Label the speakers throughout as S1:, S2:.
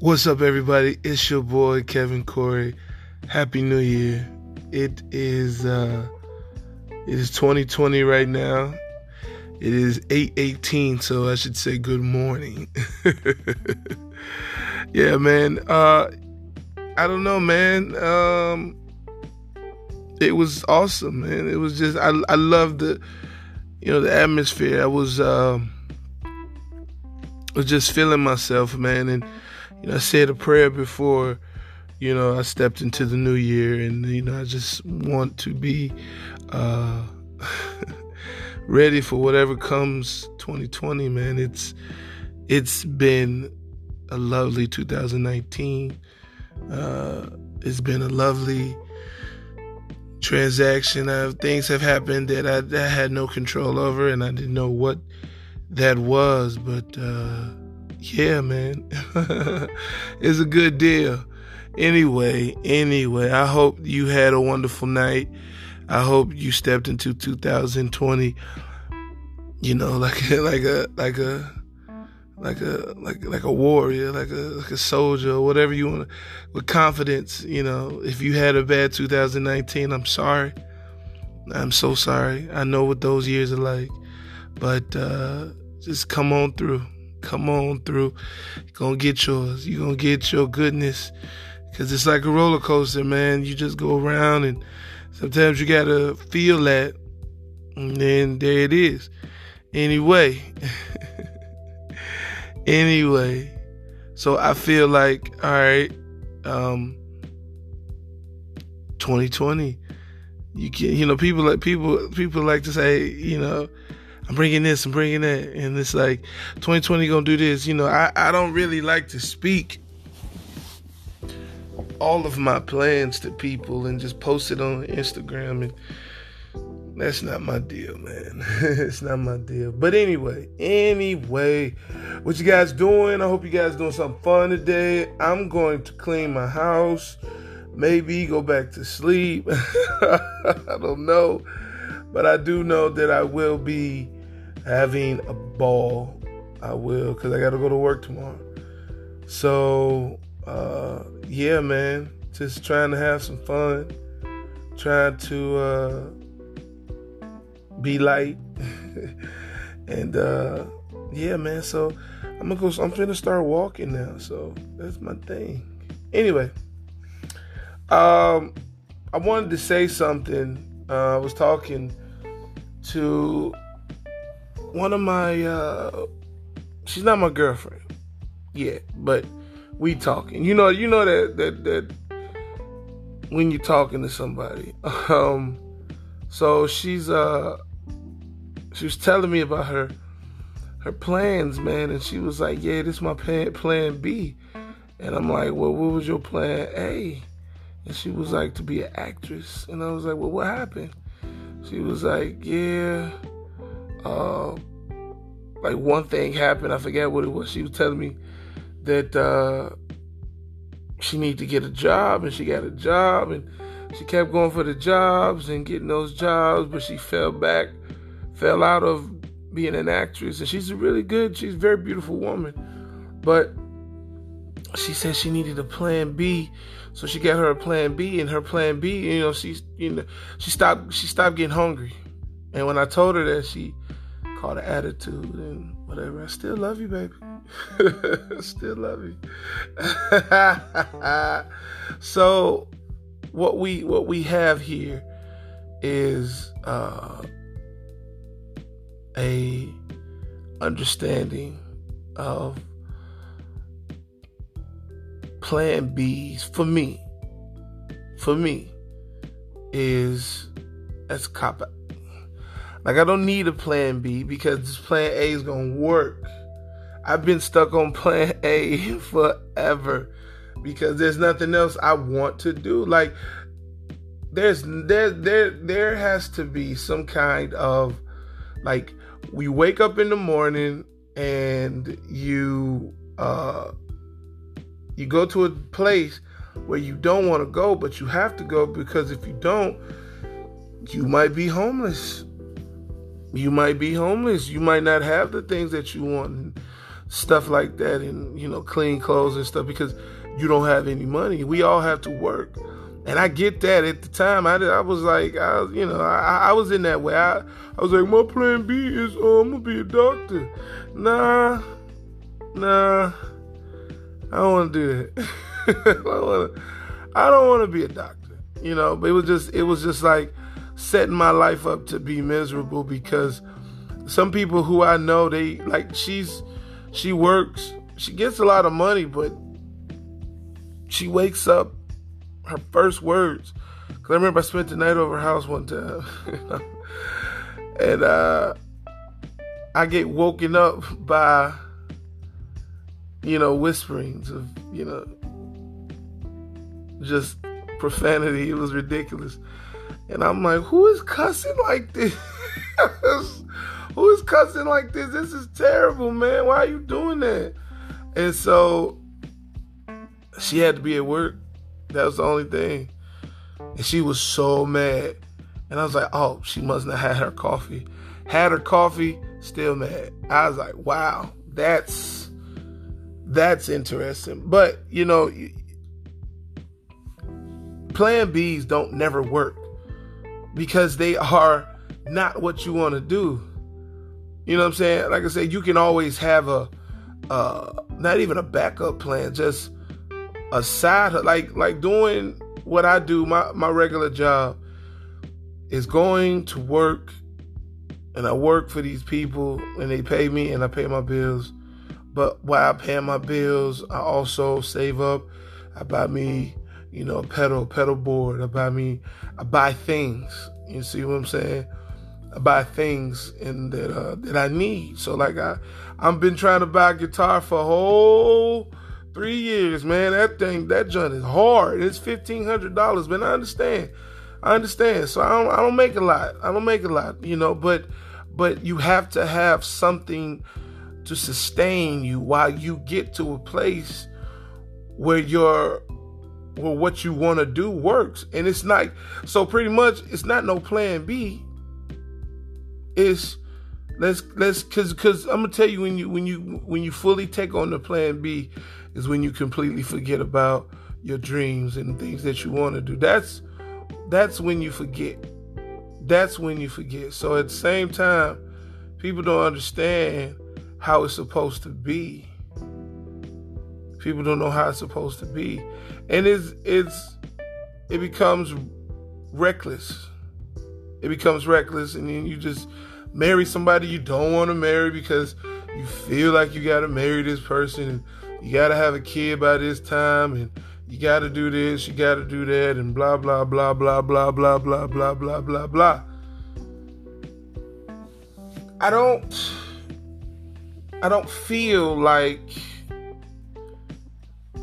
S1: What's up, everybody? It's your boy Kevin Cory. Happy New Year! It is uh, it is 2020 right now. It is 8:18, so I should say good morning. yeah, man. Uh, I don't know, man. Um, it was awesome, man. It was just I I loved the you know the atmosphere. I was um, was just feeling myself, man, and you know, I said a prayer before, you know, I stepped into the new year, and you know, I just want to be uh, ready for whatever comes 2020, man. It's it's been a lovely 2019. Uh, it's been a lovely transaction. Uh, things have happened that I, I, had no control over, and I didn't know what that was, but. Uh, yeah, man, it's a good deal. Anyway, anyway, I hope you had a wonderful night. I hope you stepped into 2020, you know, like like a like a like a like like a warrior, like a like a soldier, or whatever you want, with confidence. You know, if you had a bad 2019, I'm sorry. I'm so sorry. I know what those years are like, but uh, just come on through. Come on through. You're gonna get yours. You're gonna get your goodness. Cause it's like a roller coaster, man. You just go around and sometimes you gotta feel that. And then there it is. Anyway. anyway. So I feel like, all right, um, 2020. You can, you know, people like people people like to say, you know, I'm bringing this, I'm bringing that. And it's like 2020 gonna do this. You know, I, I don't really like to speak all of my plans to people and just post it on Instagram and that's not my deal, man. it's not my deal. But anyway, anyway, what you guys doing? I hope you guys doing something fun today. I'm going to clean my house, maybe go back to sleep. I don't know. But I do know that I will be having a ball. I will, because I got to go to work tomorrow. So, uh, yeah, man, just trying to have some fun, trying to uh, be light, and uh, yeah, man. So I'm gonna go. I'm gonna start walking now. So that's my thing. Anyway, um, I wanted to say something. Uh, I was talking to one of my uh she's not my girlfriend yet, but we talking. You know, you know that that that when you're talking to somebody. Um so she's uh she was telling me about her her plans, man, and she was like, "Yeah, this is my plan plan B." And I'm like, "Well, what was your plan A?" And she was like, "To be an actress." And I was like, "Well, what happened?" She was like, "Yeah, uh, like one thing happened. I forget what it was. She was telling me that uh, she needed to get a job, and she got a job, and she kept going for the jobs and getting those jobs, but she fell back, fell out of being an actress. And she's a really good, she's a very beautiful woman, but she said she needed a plan B. So she got her a plan B, and her plan B, you know, she's, you know, she stopped, she stopped getting hungry. And when I told her that, she called an attitude and whatever. I still love you, baby. still love you. so what we what we have here is uh, a understanding of plan B's for me. For me is as cop like I don't need a plan B because this plan A is gonna work. I've been stuck on plan A forever because there's nothing else I want to do. Like there's there there there has to be some kind of like we wake up in the morning and you uh you go to a place where you don't want to go but you have to go because if you don't you might be homeless you might be homeless. You might not have the things that you want. and stuff like that and, you know, clean clothes and stuff because you don't have any money. We all have to work. And I get that at the time. I, I was like, I, you know, I, I was in that way. I, I was like, my plan B is, oh, I'm going to be a doctor. Nah, nah, I don't want to do that. I don't want to be a doctor, you know, but it was just, it was just like setting my life up to be miserable because some people who I know, they like, she's, she works, she gets a lot of money, but she wakes up, her first words, because I remember I spent the night over her house one time, and uh, I get woken up by, you know, whisperings of, you know, just profanity. It was ridiculous. And I'm like, who is cussing like this? who is cussing like this? This is terrible, man. Why are you doing that? And so she had to be at work. That was the only thing. And she was so mad. And I was like, oh, she must not have had her coffee. Had her coffee, still mad. I was like, wow, that's that's interesting. But you know, plan Bs don't never work because they are not what you want to do. You know what I'm saying? Like I said, you can always have a uh, not even a backup plan, just a side like like doing what I do, my, my regular job is going to work and I work for these people and they pay me and I pay my bills. But while I pay my bills, I also save up. I buy me, you know, pedal, pedal board. I buy me, I buy things. You see what I'm saying? I buy things and that uh, that I need. So like I, I've been trying to buy a guitar for a whole three years, man. That thing, that joint is hard. It's fifteen hundred dollars, man. I understand. I understand. So I don't, I don't make a lot. I don't make a lot, you know. But, but you have to have something to sustain you while you get to a place where your where what you want to do works. And it's not so pretty much. It's not no plan B. It's let's let's because because I'm gonna tell you when you when you when you fully take on the plan B is when you completely forget about your dreams and things that you want to do. That's that's when you forget. That's when you forget. So at the same time, people don't understand how it's supposed to be. People don't know how it's supposed to be. And it's it's it becomes reckless. It becomes reckless and then you just marry somebody you don't want to marry because you feel like you got to marry this person and you got to have a kid by this time and you got to do this, you got to do that and blah blah blah blah blah blah blah blah blah blah blah. I don't I don't feel like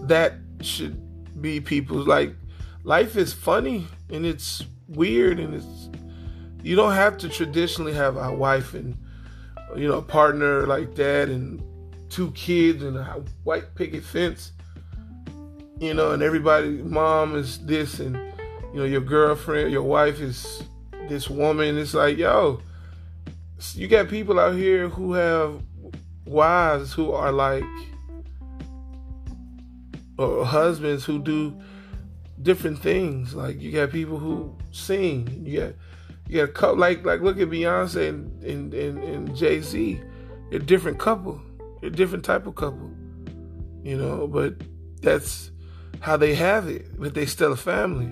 S1: that should be people's like life is funny and it's weird and it's you don't have to traditionally have a wife and you know a partner like that and two kids and a white picket fence, you know, and everybody, mom is this, and you know, your girlfriend, your wife is this woman. It's like, yo, you got people out here who have wives who are like, or husbands who do different things. Like you got people who sing. You got you got a couple like like look at Beyonce and and, and, and Jay Z. They're different couple a different type of couple, you know, but that's how they have it. But they still a family.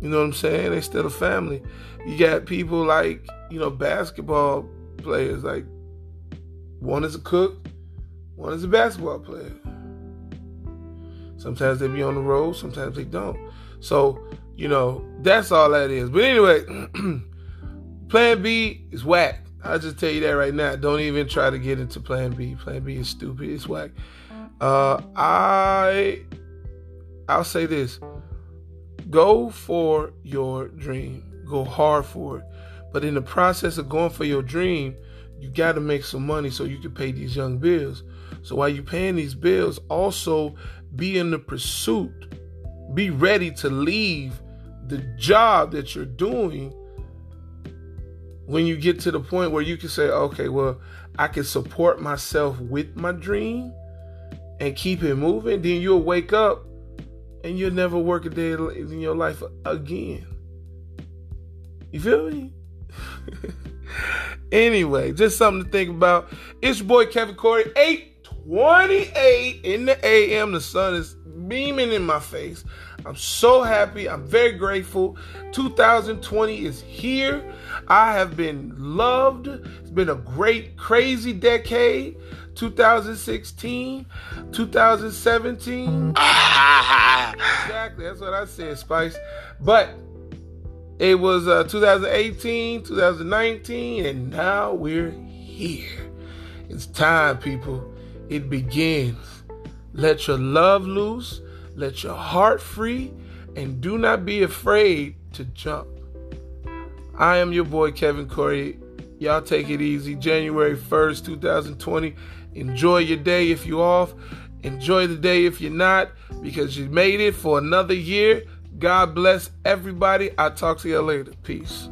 S1: You know what I'm saying? They still a family. You got people like, you know, basketball players, like one is a cook, one is a basketball player. Sometimes they be on the road, sometimes they don't. So, you know, that's all that is. But anyway, plan B is whack. I'll just tell you that right now. Don't even try to get into Plan B. Plan B is stupid. It's whack. Uh, I I'll say this: go for your dream. Go hard for it. But in the process of going for your dream, you got to make some money so you can pay these young bills. So while you're paying these bills, also be in the pursuit. Be ready to leave the job that you're doing when you get to the point where you can say, okay, well, I can support myself with my dream and keep it moving, then you'll wake up and you'll never work a day in your life again. You feel me? anyway, just something to think about. It's your boy Kevin Cory, 828 in the AM. The sun is beaming in my face. I'm so happy. I'm very grateful. 2020 is here. I have been loved. It's been a great, crazy decade. 2016, 2017. exactly. That's what I said, Spice. But it was uh, 2018, 2019, and now we're here. It's time, people. It begins. Let your love loose, let your heart free, and do not be afraid to jump. I am your boy, Kevin Cory. Y'all take it easy. January 1st, 2020. Enjoy your day if you're off. Enjoy the day if you're not, because you made it for another year. God bless everybody. I'll talk to you later. Peace.